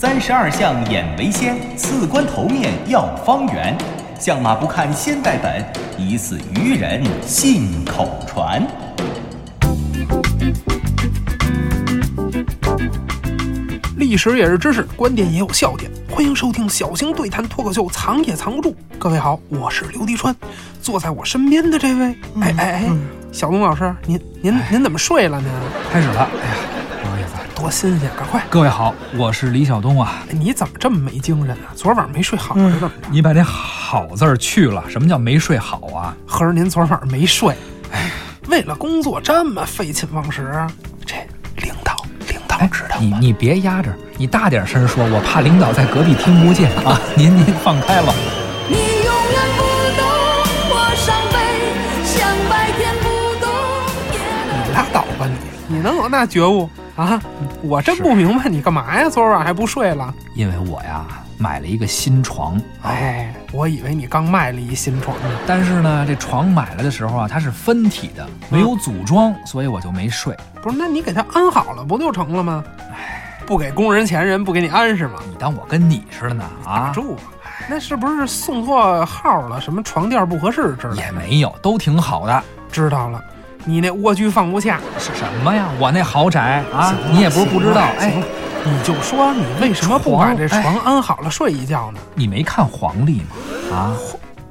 三十二相眼为先，四官头面要方圆。相马不看先代本，疑似愚人信口传。历史也是知识，观点也有笑点。欢迎收听小型对谈脱口秀《藏也藏不住》。各位好，我是刘迪川，坐在我身边的这位，哎哎哎，小东老师，您您您怎么睡了呢？开始了，哎呀，多新鲜，赶快！各位好，我是李晓东啊。哎你怎么这么没精神啊？昨晚没睡好是怎么着？你把这“好”字儿去了，什么叫没睡好啊？合着您昨晚没睡？哎，为了工作这么废寝忘食，这领导领导知道吗？你你别压着，你大点声说，我怕领导在隔壁听不见啊。您您放开了。你永远不懂我伤悲，像白天不懂夜拉倒吧你！你能有那觉悟啊？我真不明白你干嘛呀？昨晚还不睡了？因为我呀买了一个新床，哎，我以为你刚卖了一新床呢。但是呢，这床买来的时候啊，它是分体的，没有组装，所以我就没睡。不是，那你给它安好了不就成了吗？不给工人钱，人不给你安是吗？你当我跟你似的呢打啊？住吧！那是不是送错号了？什么床垫不合适之类的？也没有，都挺好的。知道了，你那蜗居放不下。是什么呀？我那豪宅啊，你也不是不知道。哎行了你就说你为什么不把这床安好了睡一觉呢？你没看黄历吗？啊，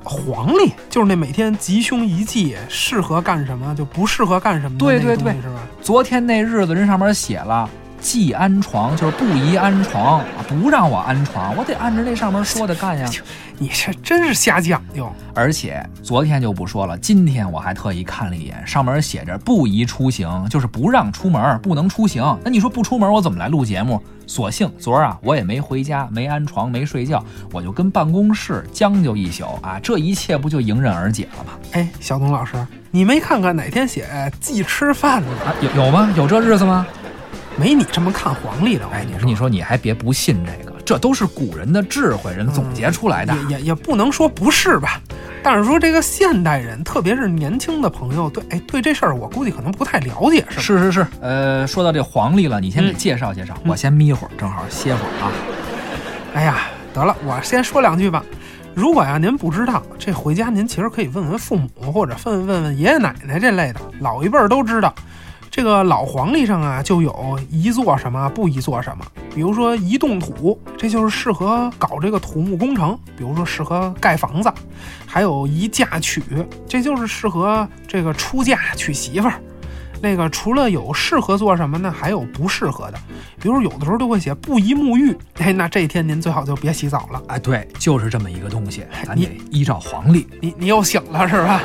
黄历就是那每天吉凶一忌，适合干什么就不适合干什么对对对是吧？昨天那日子人上面写了。忌安床就是不宜安床，啊不让我安床，我得按照那上面说的干呀。你这真是瞎讲究。而且昨天就不说了，今天我还特意看了一眼，上面写着不宜出行，就是不让出门，不能出行。那你说不出门，我怎么来录节目？索性昨儿啊，我也没回家，没安床，没睡觉，我就跟办公室将就一宿啊，这一切不就迎刃而解了吗？哎，小董老师，你没看看哪天写忌吃饭呢？啊，有有吗？有这日子吗？没你这么看黄历的。我哎，跟你你说你说你还别不信这个，这都是古人的智慧，人总结出来的。也也也不能说不是吧，但是说这个现代人，特别是年轻的朋友，对哎对这事儿，我估计可能不太了解，是吧？是是是，呃，说到这黄历了，你先给嗯介绍介绍，我先眯会儿，正好歇会儿啊。哎呀，得了，我先说两句吧。如果呀您不知道，这回家您其实可以问问父母，或者问问问爷爷奶奶这类的，老一辈儿都知道。这个老黄历上啊，就有宜做什么，不宜做什么。比如说宜动土，这就是适合搞这个土木工程，比如说适合盖房子；还有宜嫁娶，这就是适合这个出嫁娶媳妇儿。那个除了有适合做什么呢，还有不适合的，比如有的时候就会写不宜沐浴，哎，那这一天您最好就别洗澡了。哎，对，就是这么一个东西，咱得依照黄历。你你又醒了是吧？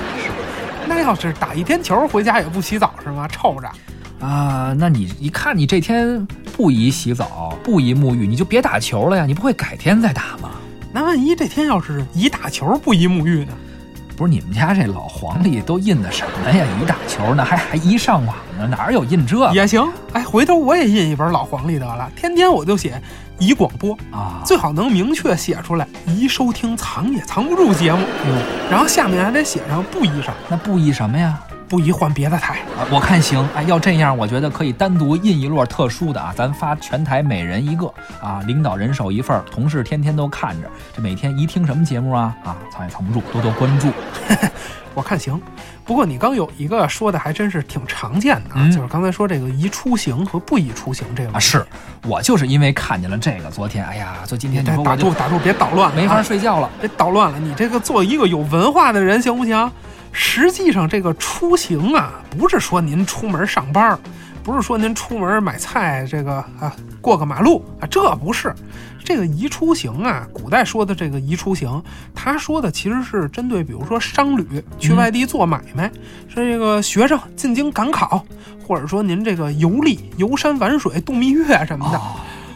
那要是打一天球回家也不洗澡是吗？臭着。啊，那你一看你这天不宜洗澡，不宜沐浴，你就别打球了呀，你不会改天再打吗？那万一这天要是宜打球不宜沐浴呢？不是你们家这老黄历都印的什么呀？一打球呢，还还一上网呢，哪有印这个也行。哎，回头我也印一本老黄历得了，天天我就写宜广播，啊？最好能明确写出来宜收听藏也藏不住节目，嗯，然后下面还得写上不宜上，那不宜什么呀？不宜换别的台。啊，我看行，哎，要这样，我觉得可以单独印一摞特殊的啊，咱发全台每人一个啊，领导人手一份儿，同事天天都看着，这每天一听什么节目啊啊，藏也藏不住，多多关注。我看行，不过你刚有一个说的还真是挺常见的啊，嗯就是刚才说这个宜出行和不宜出行这个问啊，是我就是因为看见了这个，昨天哎呀，就今天就打住打住，别捣乱没法睡觉了。别捣乱了。你这个做一个有文化的人行不行？实际上，这个出行啊，不是说您出门上班儿，不是说您出门买菜，这个啊过个马路啊，这不是。这个宜出行啊，古代说的这个宜出行，他说的其实是针对，比如说商旅去外地做买卖，是这个学生进京赶考，或者说您这个游历、游山玩水、度蜜月什么的。哦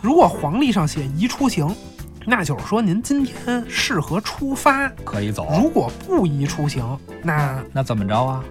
如果黄历上写宜出行，那就是说您今天适合出发。可以走。如果不宜出行，那那怎么着啊？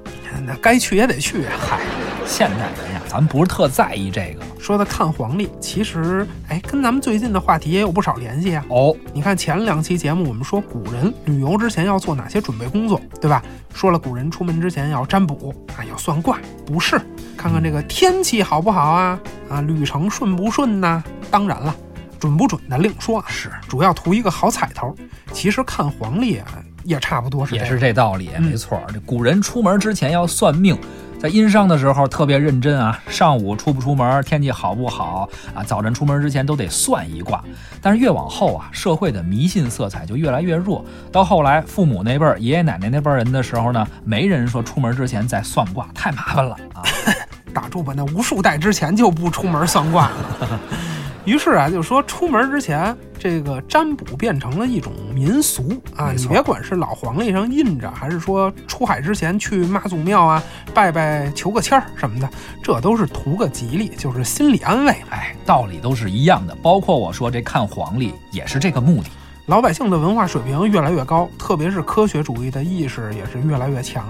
那该去也得去啊。嗨，现代人呀，咱不是特在意这个说的看黄历，其实哎，跟咱们最近的话题也有不少联系啊。哦。你看前两期节目，我们说古人旅游之前要做哪些准备工作，对吧？说了古人出门之前要占卜啊，要算卦，不是？看看这个天气好不好啊？啊，旅程顺不顺呐、当然了，准不准的另说啊，是主要图一个好彩头。其实看黄历啊，也差不多是也是这道理，嗯没错。这古人出门之前要算命，在殷商的时候特别认真啊，上午出不出门，天气好不好啊，早晨出门之前都得算一卦。但是越往后啊，社会的迷信色彩就越来越弱。到后来，父母那辈儿、爷爷奶奶那辈儿人的时候呢，没人说出门之前再算卦，太麻烦了啊。打住吧，那无数代之前就不出门算卦了。于是啊，就说出门之前，这个占卜变成了一种民俗啊。你别管是老黄历上印着，还是说出海之前去妈祖庙啊拜拜求个签儿什么的，这都是图个吉利，就是心理安慰。哎，道理都是一样的，包括我说这看黄历也是这个目的。老百姓的文化水平越来越高，特别是科学主义的意识也是越来越强。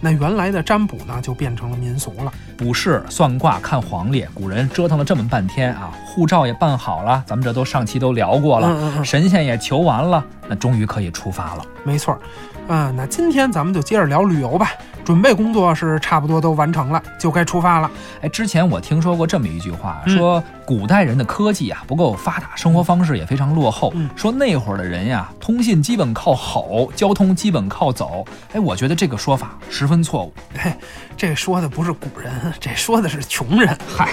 那原来的占卜呢，就变成了民俗了。卜筮、算卦、看黄历，古人折腾了这么半天啊，护照也办好了，咱们这都上期都聊过了，嗯嗯嗯神仙也求完了，那终于可以出发了。没错儿，啊，那今天咱们就接着聊旅游吧。准备工作是差不多都完成了，就该出发了。哎，之前我听说过这么一句话，嗯说古代人的科技啊不够发达，生活方式也非常落后。嗯说那会儿的人呀，通信基本靠吼，交通基本靠走。哎，我觉得这个说法十分错误。嘿，这说的不是古人，这说的是穷人。嗨，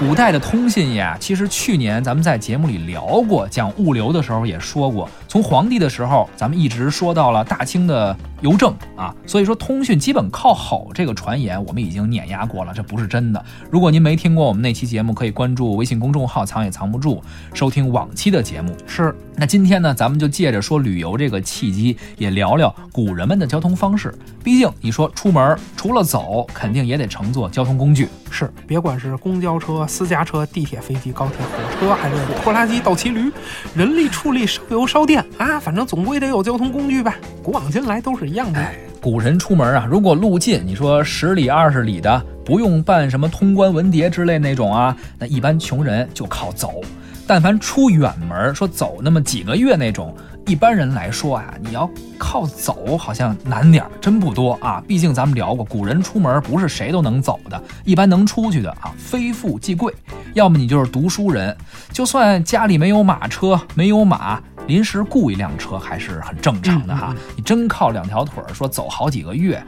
古代的通信呀，其实去年咱们在节目里聊过，讲物流的时候也说过，从皇帝的时候，咱们一直说到了大清的邮政啊，所以说通讯基本靠吼这个传言，我们已经碾压过了，这不是真的。如果您没听过我们那期节目，可以关注微信公众号“藏也藏不住”，收听往期的节目。是，那今天呢，咱们就借着说旅游这个契机，也聊聊古人们的交通方式。毕竟你说出门除了走，肯定也得乘坐交通工具。是，别管是公交车、私家车、地铁、飞机、高铁、火车，还是拖拉机、倒骑驴，人力、畜力、烧油、烧电啊，反正总归得有交通工具吧。古往今来都是一样的。古人出门啊，如果路近，你说十里二十里的，不用办什么通关文牒之类那种啊，那一般穷人就靠走。但凡出远门，说走那么几个月那种，一般人来说啊，你要靠走好像难点，真不多啊。毕竟咱们聊过，古人出门不是谁都能走的，一般能出去的啊，非富即贵，要么你就是读书人，就算家里没有马车，没有马。临时雇一辆车还是很正常的哈，嗯你真靠两条腿儿说走好几个月，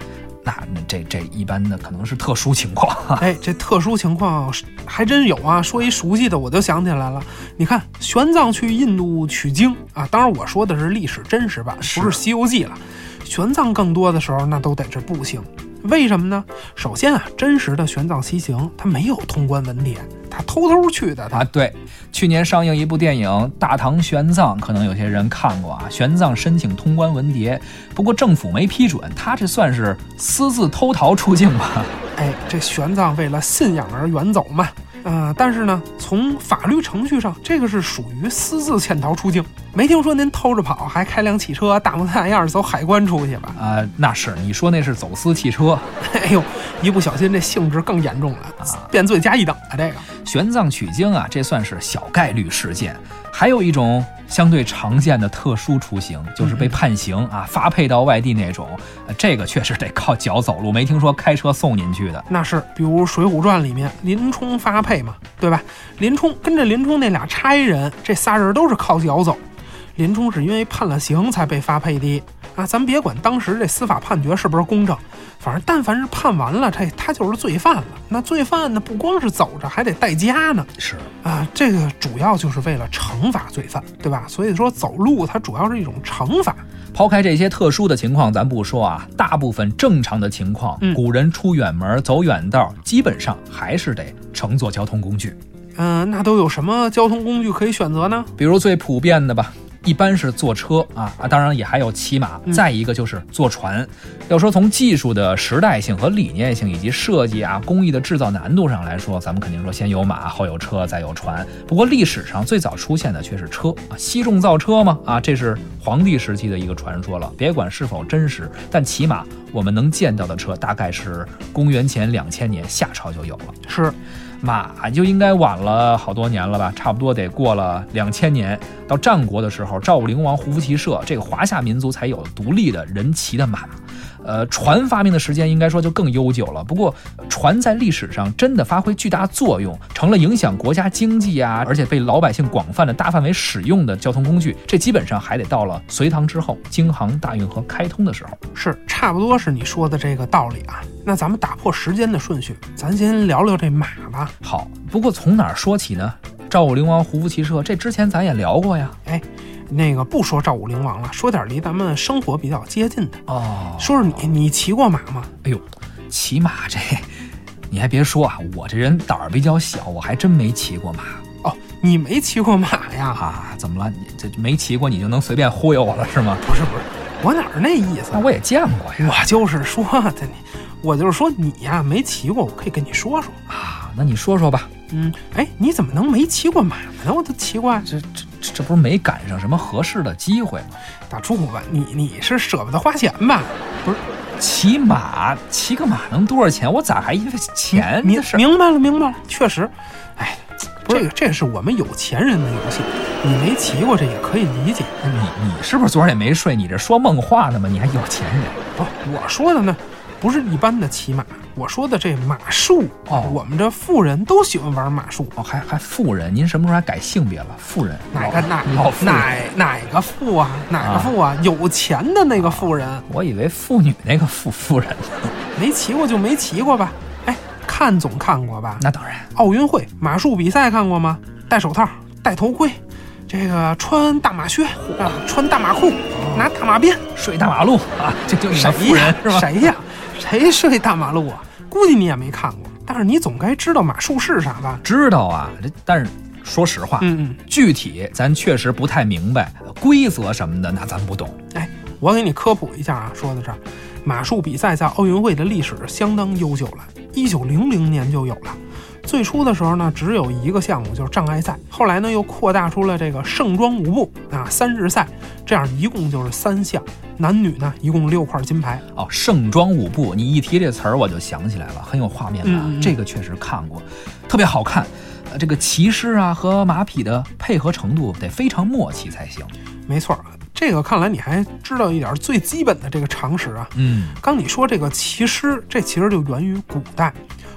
那那这这一般的可能是特殊情况。哎，这特殊情况还真有啊！说一熟悉的，我就想起来了。你看，玄奘去印度取经啊，当然我说的是历史真实版，不是《西游记》了。玄奘更多的时候那都得是步行，为什么呢？首先啊，真实的玄奘西行他没有通关文牒，他偷偷去的。他啊，对，去年上映一部电影《大唐玄奘》，可能有些人看过啊。玄奘申请通关文牒，不过政府没批准，他这算是私自偷逃出境吧？哎，这玄奘为了信仰而远走嘛。呃，但是呢，从法律程序上，这个是属于私自潜逃出境。没听说您偷着跑，还开辆汽车大模大样走海关出去吧？啊、那是你说那是走私汽车。哎呦，一不小心这性质更严重了啊，变罪加一等啊！这个玄奘取经啊，这算是小概率事件。还有一种相对常见的特殊出行，就是被判刑啊，发配到外地那种。呃这个确实得靠脚走路，没听说开车送您去的。那是，比如《水浒传》里面林冲发配嘛，对吧？林冲跟着林冲那俩差人，这仨人都是靠脚走。林冲是因为判了刑才被发配的啊！咱别管当时这司法判决是不是公正，反正但凡是判完了，这他就是罪犯了。那罪犯呢，不光是走着，还得带家呢是，啊！这个主要就是为了惩罚罪犯，对吧？所以说走路它主要是一种惩罚。抛开这些特殊的情况，咱不说啊，大部分正常的情况，嗯古人出远门走远道，基本上还是得乘坐交通工具。嗯、那都有什么交通工具可以选择呢？比如最普遍的吧，一般是坐车啊啊，当然也还有骑马，嗯再一个就是坐船。要说从技术的时代性和理念性，以及设计啊工艺的制造难度上来说，咱们肯定说先有马，后有车，再有船。不过历史上最早出现的却是车啊，西重造车嘛啊，这是皇帝时期的一个传说了。别管是否真实，但起码我们能见到的车大概是公元前两千年夏朝就有了。是马就应该晚了好多年了吧，差不多得过了两千年。到战国的时候，赵武灵王胡服骑射，这个华夏民族才有独立的人骑的马。呃，船发明的时间应该说就更悠久了。不过，船在历史上真的发挥巨大作用，成了影响国家经济啊，而且被老百姓广泛的大范围使用的交通工具。这基本上还得到了隋唐之后，京杭大运河开通的时候。是差不多是你说的这个道理啊。那咱们打破时间的顺序，咱先聊聊这马吧。好，不过从哪儿说起呢？赵武灵王胡服骑射，这之前咱也聊过呀。哎，那个不说赵武灵王了，说点离咱们生活比较接近的。哦，说说你，你骑过马吗？哎呦，骑马这，你还别说啊，我这人胆儿比较小，我还真没骑过马哦，你没骑过马呀？啊。怎么了？你这没骑过，你就能随便忽悠我了是吗？不是不是，我哪儿那意思？那我也见过呀。我就是说的你，我就是说你呀，没骑过，我可以跟你说说。啊，那你说说吧。嗯，哎，你怎么能没骑过马呢？我都奇怪。这这这这不是没赶上什么合适的机会吗？打住吧，你你是舍不得花钱吧？不是，骑马骑个马能多少钱？我咋还因为钱明的事？明白了明白了，确实，哎，这个这是我们有钱人的游戏，你没骑过这也可以理解。你你是不是昨儿也没睡？你这说梦话呢吗？你还有钱人？不，我说的呢，不是一般的骑马，我说的这马术。哦我们这富人都喜欢玩马术。哦，还还富人？您什么时候还改性别了？富人？哪个哪老？哪哪个富啊？哪个富啊？有钱的那个富人，我以为妇女那个富富人呢。没骑过就没骑过吧？哎，看总看过吧？那当然，奥运会马术比赛看过吗？戴手套，戴头盔，这个穿大马靴啊，穿大马裤，拿大马鞭，睡大马路啊，这就你谁们富人呀是吧？谁呀？谁睡大马路啊？估计你也没看过，但是你总该知道马术是啥吧？知道啊，这但是说实话，嗯嗯，具体咱确实不太明白规则什么的，那咱不懂。哎，我给你科普一下啊，说到这儿，马术比赛在奥运会的历史相当悠久了，一九零零年就有了。最初的时候呢，只有一个项目，就是障碍赛。后来呢，又扩大出了这个盛装舞步啊，三日赛，这样一共就是三项，男女呢一共六块金牌。哦，盛装舞步，你一提这词儿我就想起来了，很有画面感。这个确实看过，特别好看。呃，这个骑师啊和马匹的配合程度得非常默契才行。没错，这个看来你还知道一点最基本的这个常识啊。嗯，刚你说这个骑师，这其实就源于古代，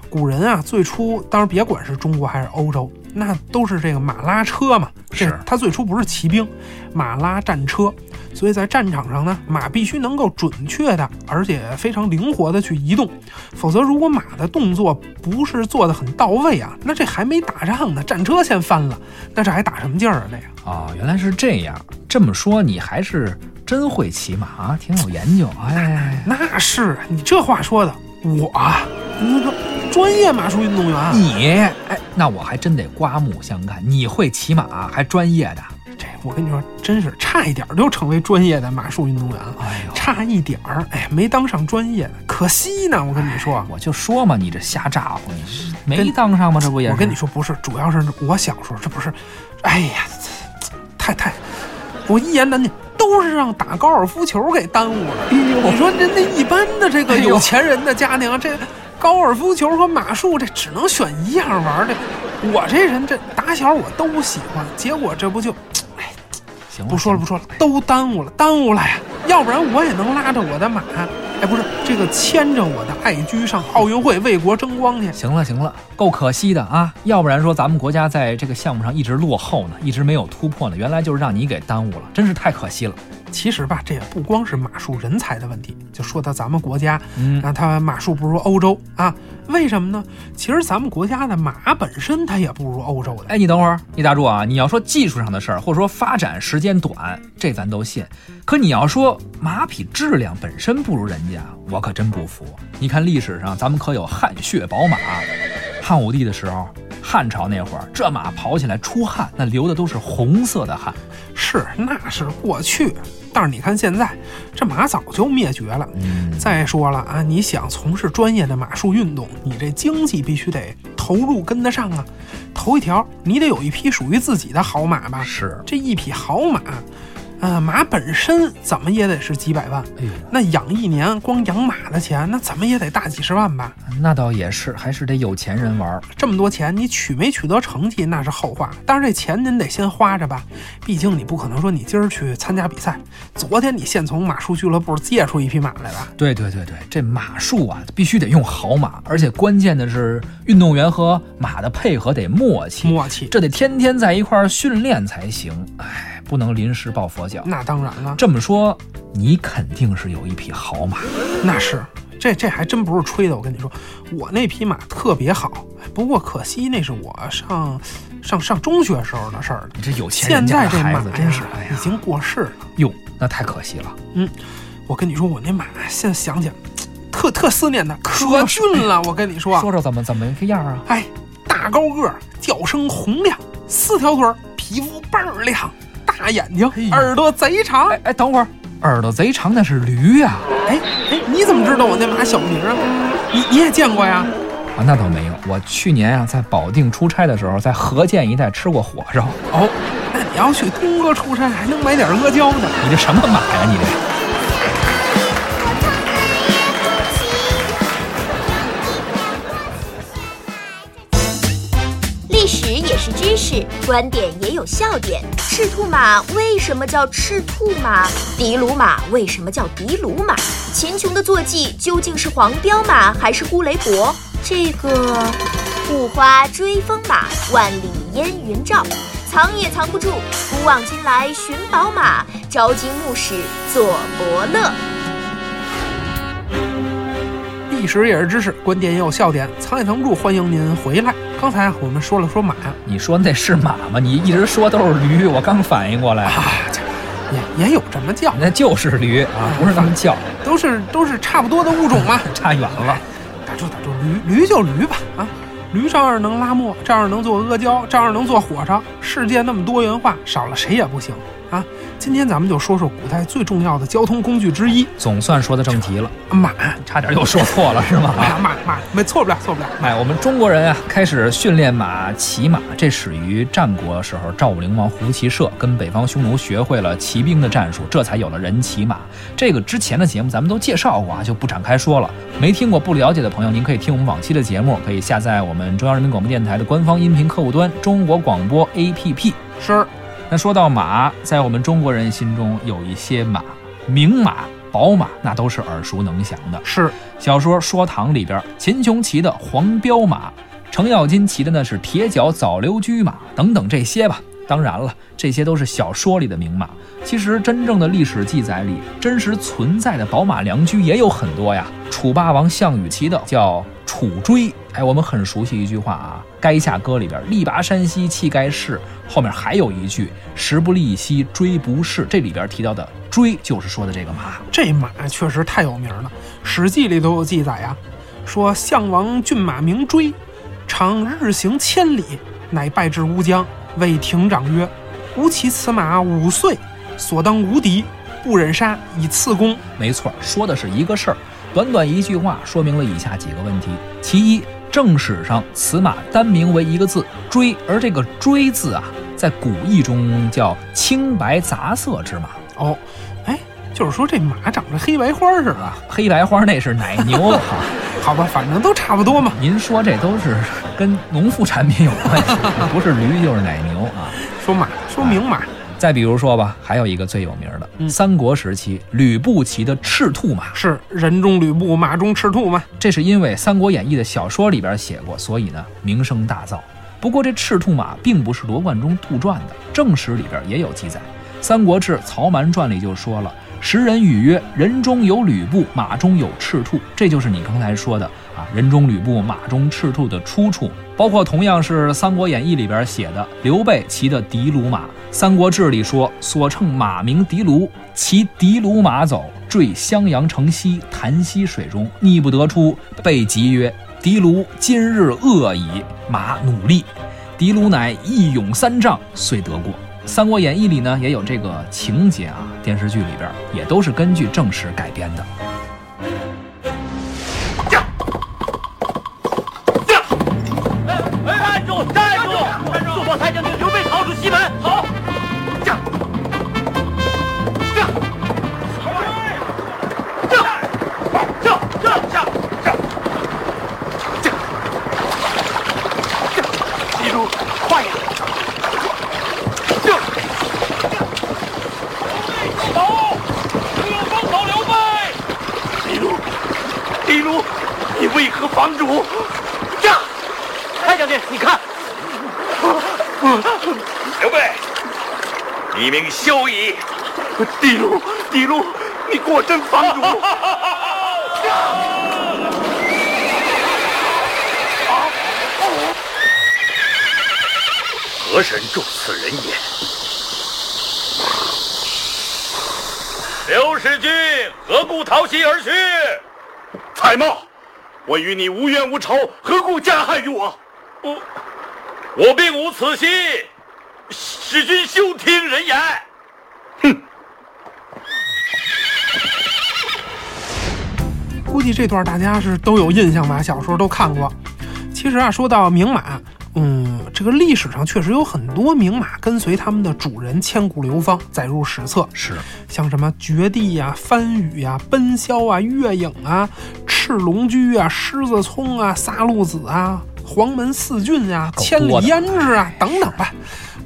古人啊最初，当然别管是中国还是欧洲，那都是这个马拉车嘛。这是他最初不是骑兵，马拉战车，所以在战场上呢，马必须能够准确的，而且非常灵活的去移动，否则如果马的动作不是做的很到位啊，那这还没打仗呢，战车先翻了，那这还打什么劲儿啊？那个。哦，原来是这样。这么说你还是真会骑马啊，挺有研究。哎，那是你这话说的，我啊，你说专业马术运动员啊，你哎，那我还真得刮目相看。你会骑马，还专业的。这我跟你说，真是差一点儿就成为专业的马术运动员了，哎呦，差一点儿，哎，没当上专业的，可惜呢。我跟你说，我就说嘛，你这瞎咋呼，你是没当上吗？这不也是？我跟你说，不是，主要是我小时候，这不是，哎呀，太太，我一言难尽，都是让打高尔夫球给耽误了。哎呦你说人家一般的这个有钱人的家庭，这高尔夫球和马术这只能选一样玩的。我这人这打小我都喜欢，结果这不就，哎，行不说了不说了，都耽误了，耽误了呀！要不然我也能拉着我的马，哎，不是这个牵着我的爱驹上奥运会为国争光去。行了行了，够可惜的啊！要不然说咱们国家在这个项目上一直落后呢，一直没有突破呢，原来就是让你给耽误了，真是太可惜了。其实吧，这也不光是马术人才的问题，就说到咱们国家，嗯那它马术不如欧洲啊？为什么呢？其实咱们国家的马本身它也不如欧洲的。哎，你等会儿，你打住啊！你要说技术上的事儿，或者说发展时间短，这咱都信。可你要说马匹质量本身不如人家，我可真不服。你看历史上，咱们可有汗血宝马。汉武帝的时候，汉朝那会儿，这马跑起来出汗，那流的都是红色的汗。是，那是过去。但是你看现在，这马早就灭绝了。嗯，再说了啊，你想从事专业的马术运动，你这经济必须得投入跟得上啊。头一条，你得有一匹属于自己的好马吧？是，这一匹好马，呃，马本身怎么也得是几百万，哎呦，那养一年光养马的钱，那怎么也得大几十万吧？那倒也是，还是得有钱人玩儿。这么多钱，你取没取得成绩那是后话，但是这钱您得先花着吧，毕竟你不可能说你今儿去参加比赛，昨天你现从马术俱乐部借出一匹马来吧？对对对对，这马术啊，必须得用好马，而且关键的是运动员和马的配合得默契，默契，这得天天在一块儿训练才行。哎，不能临时抱佛脚。那当然了，这么说，你肯定是有一匹好马。那是。这这还真不是吹的，我跟你说，我那匹马特别好，不过可惜那是我上上上中学时候的事儿了。你这有钱现人家在这马的孩子真是哎呀已经过世了。哟，那太可惜了。嗯我跟你说，我那马现在想起来，特特思念它，可俊了。我跟你说，说说怎么怎么一个样啊？哎，大高个儿，叫声洪亮，四条腿儿，皮肤倍儿亮，大眼睛哎，耳朵贼长。哎哎，等会儿，耳朵贼长那是驴呀、哎哎，你怎么知道我那马小名啊？你你也见过呀？啊，那倒没有。我去年啊，在保定出差的时候，在河间一带吃过火烧。哦，那你要去东哥出差，还能买点阿胶呢。你这什么马呀？你这是知识，观点也有笑点。赤兔马为什么叫赤兔马？的卢马为什么叫的卢马？秦琼的坐骑究竟是黄骠马还是呼雷伯？这个五花追风马，万里烟云罩，藏也藏不住。古往今来寻宝马，朝金暮使做伯乐。历史也是知识，观点也有笑点，藏也藏不住。欢迎您回来。刚才啊，我们说了说马，你说那是马吗？你一直说都是驴，我刚反应过来，啊，这也也有这么叫，那就是驴啊，不是那么叫，都是都是差不多的物种嘛。差远了。打住打住，驴驴就驴吧啊，驴照样能拉磨，照样能做阿胶，照样能做火烧。世界那么多元化，少了谁也不行啊。今天咱们就说说古代最重要的交通工具之一总算说到正题了，马。差点又说错了是吗？啊，马马没错不了，错不了。哎，我们中国人啊，开始训练马骑马，这始于战国时候，赵武灵王胡骑射跟北方匈奴学会了骑兵的战术，这才有了人骑马。这个之前的节目咱们都介绍过啊，就不展开说了。没听过、不了解的朋友，您可以听我们往期的节目，可以下载我们中央人民广播电台的官方音频客户端中国广播 APP。是那说到马，在我们中国人心中有一些马，名马、宝马，那都是耳熟能详的。是，小说《说唐》里边，秦琼骑的黄骠马，程咬金骑的呢是铁脚早溜驹马等等这些吧。当然了，这些都是小说里的名马。其实真正的历史记载里，真实存在的宝马良驹也有很多呀。楚霸王项羽骑的叫楚追，哎，我们很熟悉一句话啊，《垓下歌》里边“力拔山兮气盖世”，后面还有一句“时不利兮骓不逝”，这里边提到的追就是说的这个马。这马确实太有名了，《史记》里都有记载呀，说项王骏马名追，常日行千里，乃拜至乌江，谓亭长曰：“吾骑此马五岁，所当无敌，不忍杀，以次功。没错，说的是一个事儿。短短一句话说明了以下几个问题：其一，正史上此马单名为一个字“追”，而这个“追”字啊，在古意中叫青白杂色之马。”哦，哎，就是说这马长着黑白花似的，黑白花那是奶牛啊，好吧，反正都差不多嘛。您说这都是跟农副产品有关系，不是驴就是奶牛啊。说马，说明马，再比如说吧，还有一个最有名的，嗯三国时期吕布骑的赤兔马，是人中吕布，马中赤兔嘛。这是因为《三国演义》的小说里边写过，所以呢名声大噪。不过这赤兔马并不是罗贯中杜撰的，正史里边也有记载，《三国志·曹瞒传》里就说了：“时人语曰，人中有吕布，马中有赤兔。”这就是你刚才说的啊，人中吕布，马中赤兔的出处。包括同样是《三国演义》里边写的刘备骑的的卢马，《三国志》里说：“所乘马名的卢，骑的卢马走，坠襄阳城西潭溪水中，逆不得出。备急曰：‘的卢今日饿矣！’马努力，的卢乃一勇三丈，遂得过。”《三国演义》里呢也有这个情节啊，电视剧里边也都是根据正史改编的。为何房主？呀，太将军，你看，刘备，你命休矣。地卢，地卢，你果真房主？何神助此人也？刘使君何故逃袭而去？蔡瑁，我与你无冤无仇，何故加害于我？我我并无此心，使君休听人言。哼估计这段大家是都有印象吧？小时候都看过。其实啊，说到明马，嗯，这个历史上确实有很多名马跟随他们的主人千古流芳，载入史册。是像什么绝地呀、番禺呀、奔霄啊、月影啊、赤龙驹啊、狮子聪啊、撒路子啊、黄门四骏啊、千里胭脂啊等等吧。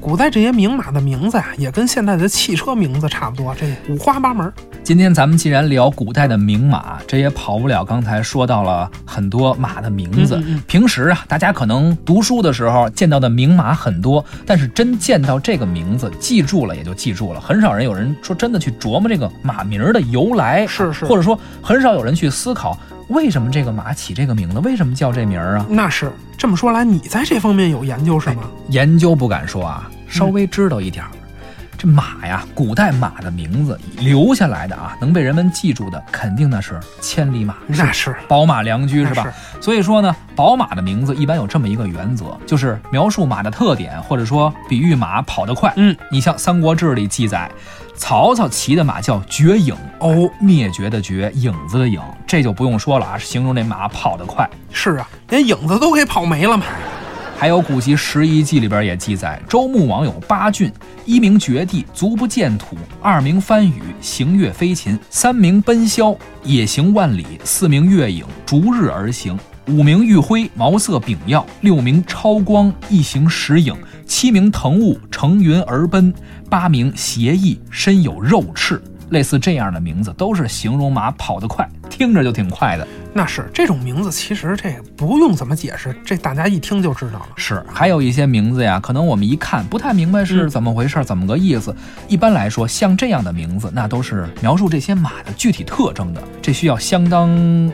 古代这些名马的名字呀、也跟现在的汽车名字差不多，这五花八门。今天咱们既然聊古代的名马，这也跑不了刚才说到了很多马的名字。嗯嗯嗯平时啊，大家可能读书的时候见到的名马很多，但是真见到这个名字，记住了也就记住了，很少人有人说真的去琢磨这个马名儿的由来，是是或者说很少有人去思考为什么这个马起这个名字，为什么叫这名儿啊？那是这么说来，你在这方面有研究是吗？研究不敢说啊，稍微知道一点儿。这马呀，古代马的名字留下来的啊，能被人们记住的，肯定那是千里马，那是宝马良驹是吧是？所以说呢，宝马的名字一般有这么一个原则，就是描述马的特点，或者说比喻马跑得快。嗯，你像《三国志》里记载，曹操骑的马叫绝影，哦，灭绝的绝，影子的影，这就不用说了啊，形容这马跑得快。是啊，连影子都给跑没了嘛。还有古籍《十一记》里边也记载，周穆王有八骏：一名绝地，足不见土；二名翻羽，行月飞禽；三名奔霄，野行万里；四名月影，逐日而行；五名玉辉，毛色炳耀；六名超光，一行十影；七名腾雾，乘云而奔；八名协翼，身有肉翅。类似这样的名字，都是形容马跑得快，听着就挺快的。那是这种名字，其实这不用怎么解释，这大家一听就知道了。是，还有一些名字呀，可能我们一看不太明白是怎么回事，怎么个意思。一般来说，像这样的名字，那都是描述这些马的具体特征的，这需要相当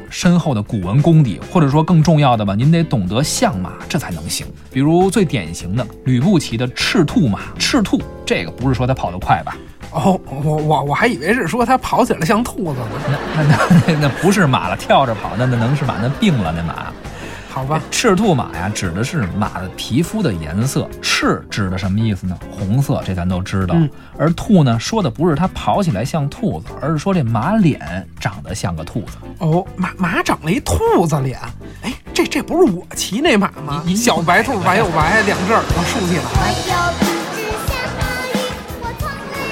深厚的古文功底，或者说更重要的吧，您得懂得相马，这才能行。比如最典型的吕布骑的赤兔马，赤兔这个不是说它跑得快吧？哦，我我我还以为是说它跑起来像兔子呢。那那那那那不是马了，跳着跑，那那能是马？那病了那马。好吧，赤兔马呀，指的是马的皮肤的颜色。赤指的什么意思呢？红色，这咱都知道。嗯而兔呢，说的不是它跑起来像兔子，而是说这马脸长得像个兔子。哦，马马长了一兔子脸。哎，这这不是我骑那马吗？小白兔白又白，两只耳朵竖起来。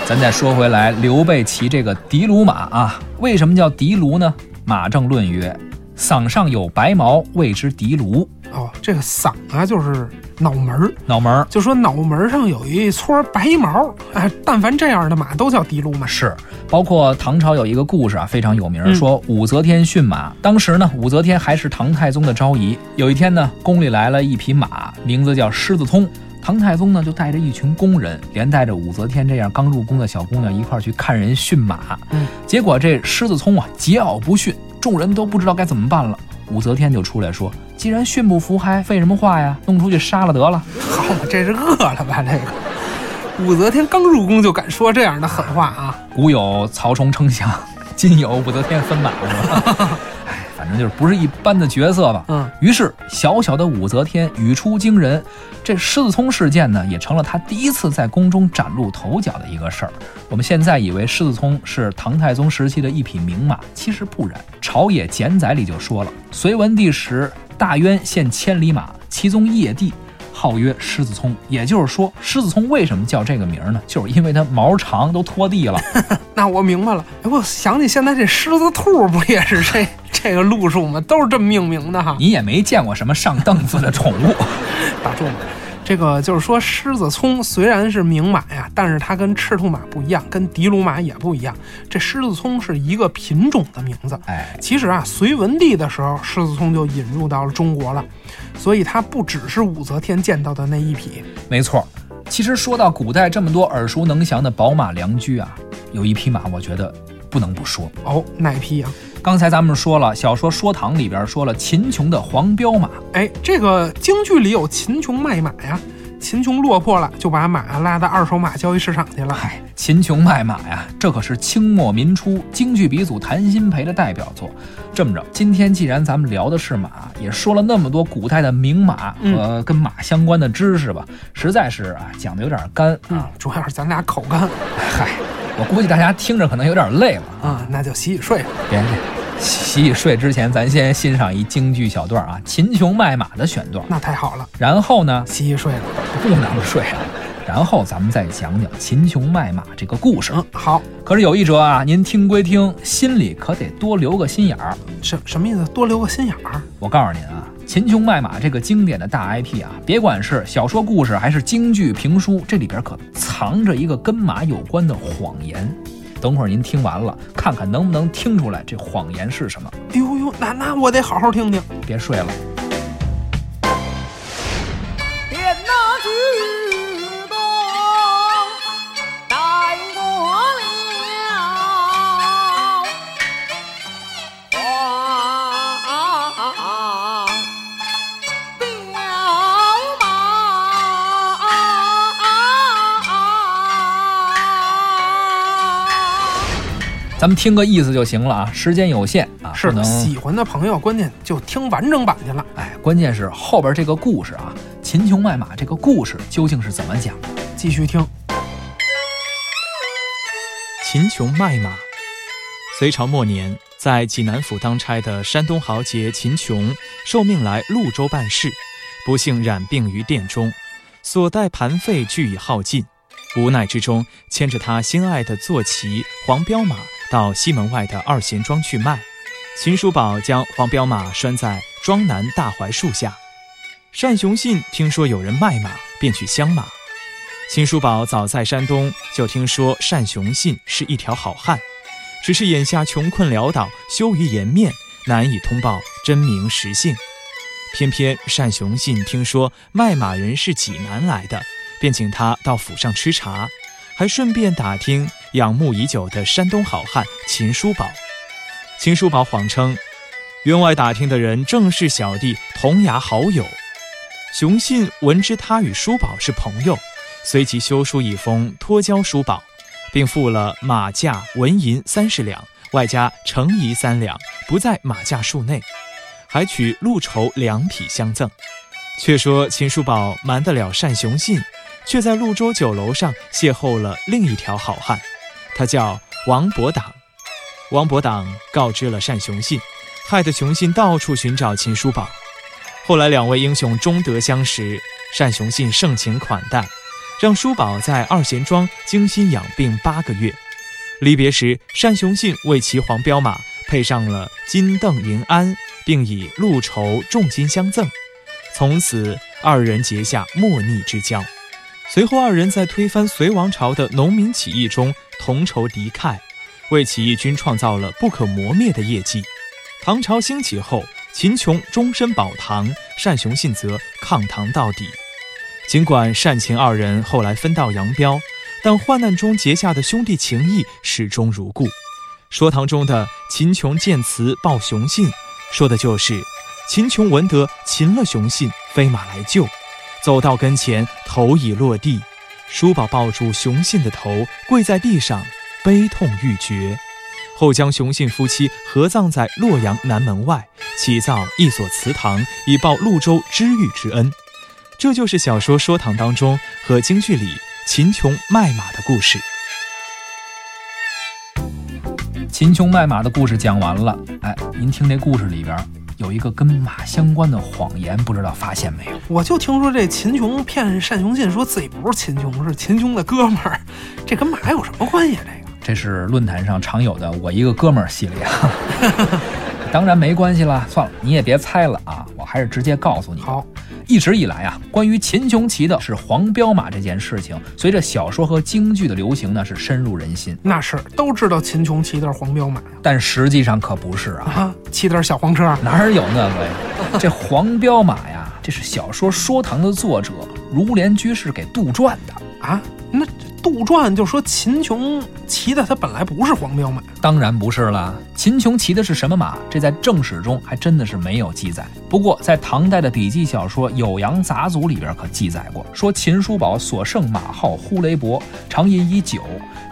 咱再说回来，刘备骑这个的卢马啊，为什么叫的卢呢？马正论曰：“嗓上有白毛，谓之的卢。哦，这个嗓啊，就是脑门儿，脑门儿就说脑门儿上有一撮白毛。哎，但凡这样的马都叫的卢马。是，包括唐朝有一个故事啊，非常有名，嗯说武则天驯马。当时呢，武则天还是唐太宗的昭仪。有一天呢，宫里来了一匹马，名字叫狮子通。唐太宗呢，就带着一群工人，连带着武则天这样刚入宫的小姑娘一块儿去看人驯马。嗯，结果这狮子聪啊，桀骜不驯，众人都不知道该怎么办了。武则天就出来说：“既然驯不服，还废什么话呀？弄出去杀了得了。”好嘛，这是饿了吧？这个武则天刚入宫就敢说这样的狠话啊！古有曹冲称象，今有武则天分马，是吧？哎，反正就是不是一般的角色吧。嗯，于是小小的武则天语出惊人，这狮子聪事件呢，也成了她第一次在宫中崭露头角的一个事儿。我们现在以为狮子聪是唐太宗时期的一匹名马，其实不然。朝野简载里就说了，隋文帝时，大渊献千里马，其中叶帝。号曰狮子聪，也就是说，狮子聪为什么叫这个名儿呢？就是因为它毛长都拖地了。那我明白了。哎，我想起现在这狮子兔不也是这 这个路数吗？都是这么命名的哈。你也没见过什么上凳子的宠物。打住吧。这个就是说，狮子聪虽然是名马呀，但是它跟赤兔马不一样，跟迪卢马也不一样。这狮子聪是一个品种的名字。哎，其实啊，隋文帝的时候，狮子聪就引入到了中国了，所以它不只是武则天见到的那一匹。没错。其实说到古代这么多耳熟能详的宝马良驹啊，有一匹马，我觉得不能不说。哦，哪匹呀、刚才咱们说了，小说《说唐》里边说了秦琼的黄骠马，哎，这个京剧里有秦琼卖马呀，秦琼落魄了，就把马拉到二手马交易市场去了。嗨，秦琼卖马呀，这可是清末民初京剧鼻祖谭鑫培的代表作。这么着，今天既然咱们聊的是马，也说了那么多古代的名马和跟马相关的知识吧，实在是啊讲的有点干嗯啊。，主要是咱俩口干嗨，我估计大家听着可能有点累了啊。啊，那就洗洗睡吧。别别，洗洗睡之前，咱先欣赏一京剧小段啊，秦琼卖马的选段。那太好了，然后呢，洗洗睡了。不能睡啊。然后咱们再讲讲秦琼卖马这个故事。嗯，好，可是有一折啊，您听归听，心里可得多留个心眼儿。什什么意思？多留个心眼儿。我告诉您啊，秦琼卖马这个经典的大 IP 啊，别管是小说故事还是京剧评书，这里边可藏着一个跟马有关的谎言。等会儿您听完了，看看能不能听出来这谎言是什么。哎呦呦，那那我得好好听听。别睡了。咱们听个意思就行了啊，时间有限啊，是的喜欢的朋友，关键就听完整版去了。哎，关键是后边这个故事啊，秦琼卖马这个故事究竟是怎么讲的？继续听。秦琼卖马。隋朝末年，在济南府当差的山东豪杰秦琼受命来潞州办事，不幸染病于殿中，所带盘费俱已耗尽，无奈之中牵着他心爱的坐骑黄骠马到西门外的二贤庄去卖。秦叔宝将黄骠马拴在庄南大槐树下。单雄信听说有人卖马，便去相马。秦叔宝早在山东就听说单雄信是一条好汉，只是眼下穷困潦倒，羞于颜面，难以通报真名实姓。偏偏单雄信听说卖马人是济南来的，便请他到府上吃茶，还顺便打听仰慕已久的山东好汉秦叔宝。秦叔宝谎称，员外打听的人正是小弟同牙好友。熊信闻知他与叔宝是朋友，随即修书一封托交叔宝，并付了马价纹银三十两，外加成银三两，不在马价数内，还取鹿绸两匹相赠。却说秦叔宝瞒得了单雄信，却在潞州酒楼上邂逅了另一条好汉，他叫王伯党。王伯党告知了单雄信，害得雄信到处寻找秦叔宝。后来两位英雄终得相识，单雄信盛情款待，让叔宝在二贤庄精心养病八个月。离别时，单雄信为骑黄骠马配上了金镫银鞍，并以鹿绸重金相赠。从此，二人结下莫逆之交。随后，二人在推翻隋王朝的农民起义中同仇敌忾，为起义军创造了不可磨灭的业绩。唐朝兴起后，秦琼终身保唐，单雄信则抗唐到底。尽管单秦二人后来分道扬镳，但患难中结下的兄弟情谊始终如故。说唐中的秦琼见词报雄信，说的就是秦琼闻得擒了雄信，飞马来救，走到跟前，头已落地，叔宝抱住雄信的头，跪在地上，悲痛欲绝。后将雄信夫妻合葬在洛阳南门外，起造一所祠堂，以报潞州知遇之恩。这就是小说《说唐》当中和京剧里秦琼卖马的故事。秦琼卖马的故事讲完了，哎，您听这故事里边有一个跟马相关的谎言，不知道发现没有？我就听说这秦琼骗单雄信说自己不是秦琼，是秦琼的哥们儿，这跟马有什么关系？这个这是论坛上常有的“我一个哥们儿”系列啊。当然没关系啦，算了，你也别猜了啊，我还是直接告诉你。好，一直以来啊，关于秦琼骑的是黄骠马这件事情，随着小说和京剧的流行呢，是深入人心。那是都知道秦琼骑的是黄骠马呀但实际上可不是啊，啊，骑的是小黄车。哪儿有那个呀？这黄骠马呀，这是小说《说唐》的作者如莲居士给杜撰的。啊，那杜撰就说秦琼骑的他本来不是黄骠马，当然不是了，秦琼骑的是什么马？这在正史中还真的是没有记载。不过在唐代的笔记小说《酉阳杂俎》里边可记载过，说秦叔宝所胜马号呼雷伯，常饮以酒，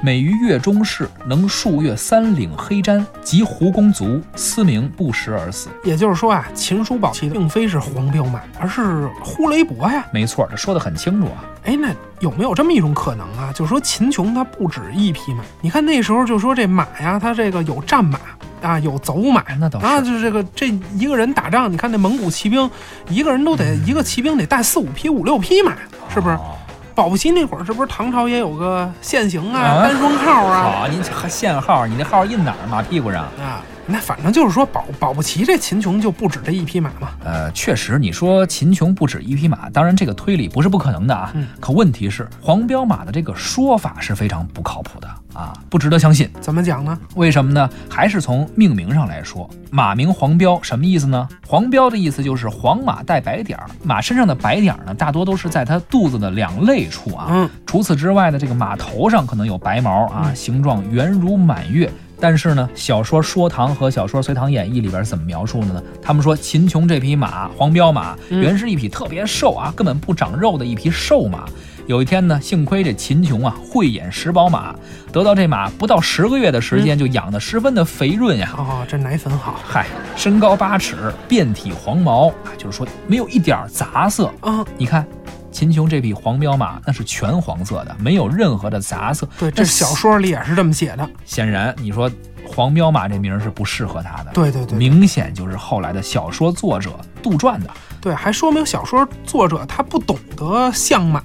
每于月中事，能数月三领黑毡，及胡公卒，思明不食而死。也就是说啊，秦叔宝骑的并非是黄骠马，而是呼雷伯呀。没错，这说的很清楚啊。哎，那有没有这么一种可能啊？就是说秦琼他不止一匹马，你看那时候就说这马呀，他这个有战马啊，有走马，那倒是啊，就是这个这一个人打仗，你看那蒙古骑兵，一个人都得、一个骑兵得带四五匹、五六匹马，是不是？哦保不齐那会儿是不是唐朝也有个限行啊、啊单双号啊？好，您这还限号，你那号印哪儿？马屁股上？啊，那反正就是说保保不齐这秦琼就不止这一匹马嘛。呃，确实，你说秦琼不止一匹马，当然这个推理不是不可能的啊。嗯可问题是，黄骠马的这个说法是非常不靠谱的啊，不值得相信。怎么讲呢？为什么呢？还是从命名上来说，马名黄骠什么意思呢？黄骠的意思就是黄马带白点儿，马身上的白点儿呢，大多都是在它肚子的两肋处啊。嗯，除此之外呢，这个马头上可能有白毛啊，嗯形状圆如满月。但是呢，小说《说唐》和小说《隋唐演义》里边怎么描述的呢？他们说秦琼这匹马黄骠马嗯原是一匹特别瘦啊，根本不长肉的一匹瘦马。有一天呢，幸亏这秦琼啊慧眼识宝马，得到这马不到十个月的时间，就养得十分的肥润呀。哦，这奶粉好嗨，身高八尺，遍体黄毛啊，就是说没有一点杂色。啊。你看，秦琼这匹黄骠马那是全黄色的，没有任何的杂色。对，这小说里也是这么写的。显然，你说黄骠马这名儿是不适合他的。对对对对明显就是后来的小说作者杜撰的。对，还说明小说作者他不懂得相马，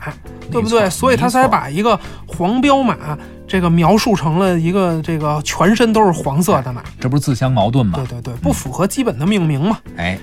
对不对？所以他才把一个黄骠马这个描述成了一个这个全身都是黄色的马。这不是自相矛盾吗对？对对，不符合基本的命名嘛。哎，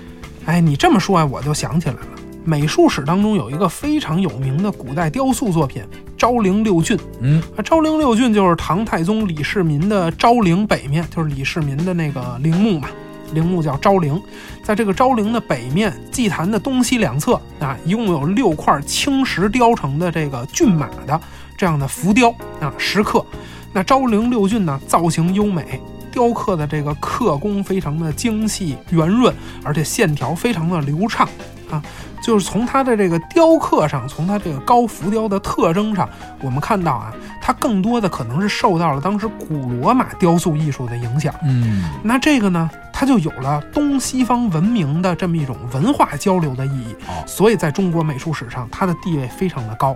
哎，你这么说啊，我就想起来了。美术史当中有一个非常有名的古代雕塑作品《昭陵六骏》。嗯，啊，昭陵六骏就是唐太宗李世民的昭陵北面，就是李世民的那个陵墓嘛。陵墓叫昭陵，在这个昭陵的北面，祭坛的东西两侧啊，一共有六块青石雕成的这个骏马的这样的浮雕啊，石刻。那昭陵六骏呢，造型优美，雕刻的这个刻工非常的精细圆润，而且线条非常的流畅啊。就是从它的这个雕刻上，从它这个高浮雕的特征上，我们看到啊，它更多的可能是受到了当时古罗马雕塑艺术的影响。嗯，那这个呢，它就有了东西方文明的这么一种文化交流的意义。哦所以在中国美术史上，它的地位非常的高。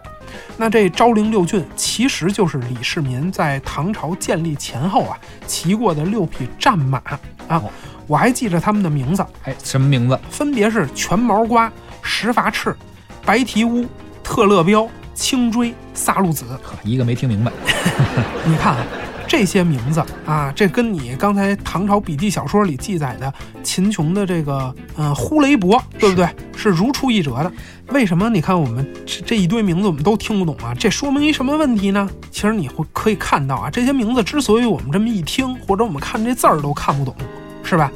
那这昭陵六骏其实就是李世民在唐朝建立前后啊骑过的六匹战马啊哦。我还记着他们的名字，哎，什么名字？分别是全毛瓜、石伐赤、白蹄乌、特勒彪、青锥、萨路子。呵一个没听明白。你看啊，这些名字啊，这跟你刚才唐朝笔记小说里记载的秦琼的这个嗯呼雷伯，对不对？是如出一辙的。为什么？你看我们这这一堆名字我们都听不懂啊？这说明一什么问题呢？其实你会可以看到啊，这些名字之所以我们这么一听，或者我们看这字儿都看不懂，是吧？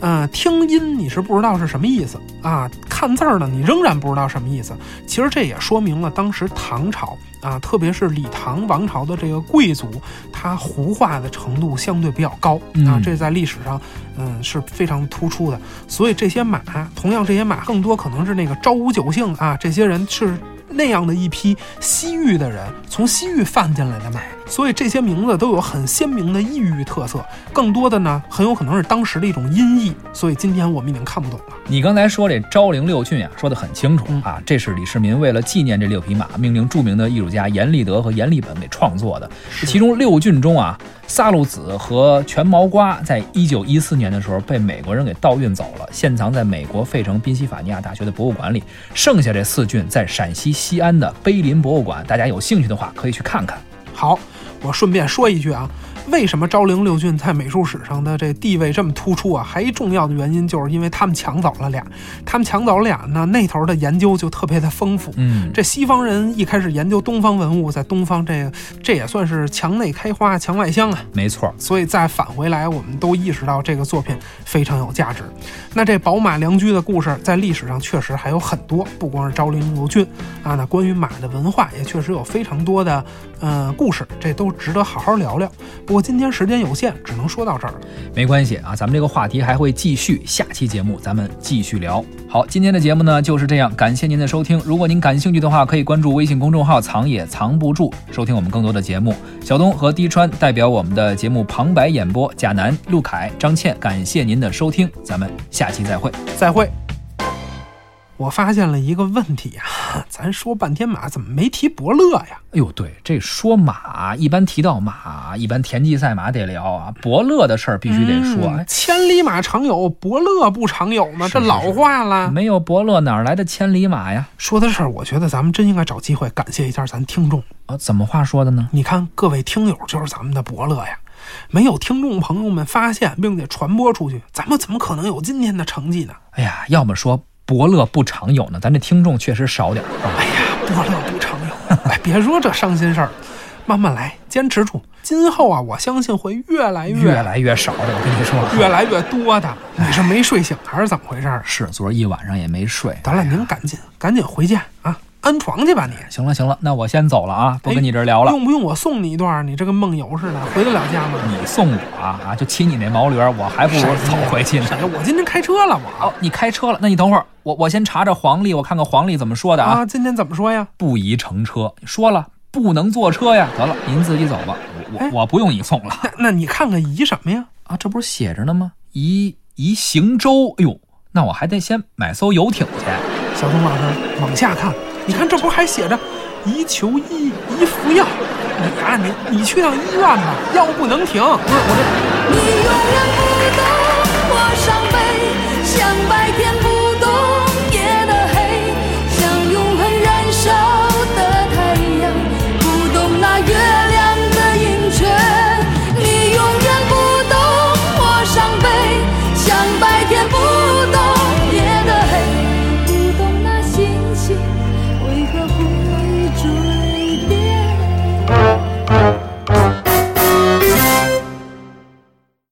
嗯，听音你是不知道是什么意思啊，看字儿呢你仍然不知道什么意思。其实这也说明了当时唐朝啊，特别是李唐王朝的这个贵族，他胡化的程度相对比较高啊嗯，这在历史上嗯是非常突出的。所以这些马，同样这些马更多可能是那个昭武九姓啊，这些人是那样的一批西域的人，从西域贩进来的马，所以这些名字都有很鲜明的异域特色。更多的呢，很有可能是当时的一种音译，所以今天我们已经看不懂了。你刚才说这昭陵六骏啊，说得很清楚嗯啊，这是李世民为了纪念这六匹马，命令著名的艺术家阎立德和阎立本给创作的。其中六骏中啊，萨路子和全毛瓜在一九一四年的时候被美国人给盗运走了，现藏在美国费城宾夕法尼亚大学的博物馆里。剩下这四骏在陕西西安的碑林博物馆，大家有兴趣的话可以去看看。好，我顺便说一句啊，为什么昭陵六骏在美术史上的这地位这么突出啊？还一重要的原因就是因为他们抢走了俩，他们抢走了俩呢，那头的研究就特别的丰富。嗯，这西方人一开始研究东方文物，在东方这个这也算是墙内开花墙外香啊。没错。所以再返回来，我们都意识到这个作品非常有价值。那这宝马良驹的故事在历史上确实还有很多，不光是昭陵六骏啊，那关于马的文化也确实有非常多的呃故事，这都值得好好聊聊。不过今天时间有限，只能说到这儿了。没关系啊，咱们这个话题还会继续，下期节目咱们继续聊。好，今天的节目呢就是这样，感谢您的收听。如果您感兴趣的话，可以关注微信公众号“藏也藏不住”，收听我们更多的节目。小东和滴川代表我们的节目旁白演播，贾楠、陆凯、张倩，感谢您的收听，咱们下期再会。再会。我发现了一个问题呀、咱说半天马，怎么没提伯乐呀？哎呦，对，这说马，一般提到马，一般田忌赛马得聊啊，伯乐的事儿必须得说。千里马常有，伯乐不常有吗，是这老话了。没有伯乐哪来的千里马呀？说的事儿，我觉得咱们真应该找机会感谢一下咱听众。啊，怎么话说的呢？你看，各位听友就是咱们的伯乐呀。没有听众朋友们发现并且传播出去，咱们怎么可能有今天的成绩呢？哎呀，要么说伯乐不常有呢，咱这听众确实少点。哎呀，伯乐不常有。哎，别说这伤心事儿，慢慢来，坚持住。今后啊，我相信会越来越越来越少的，我跟你说，越来越多的。你是没睡醒还是怎么回事儿？是昨儿一晚上也没睡。得了，您赶紧赶紧回见啊，安床去吧你。行了行了，那我先走了啊，不跟你这儿聊了。用不用我送你一段？你这跟梦游似的，回得了家吗？你送我啊啊，就骑你那毛驴儿，我还不如走回去呢。我今天开车了，我哦，你开车了，那你等会儿，我我先查查黄历，我看看黄历怎么说的啊。啊，今天怎么说呀？不宜乘车，说了不能坐车呀。得了，您自己走吧，我哎我我不用你送了 那那你看看宜什么呀？啊，这不是写着呢吗？宜宜行舟。哎呦，那我还得先买艘游艇去。小东老师往下看，你看这不还写着一求医一服药你啊你你去趟医院吧药不能停。不是我这你永远不懂我伤悲白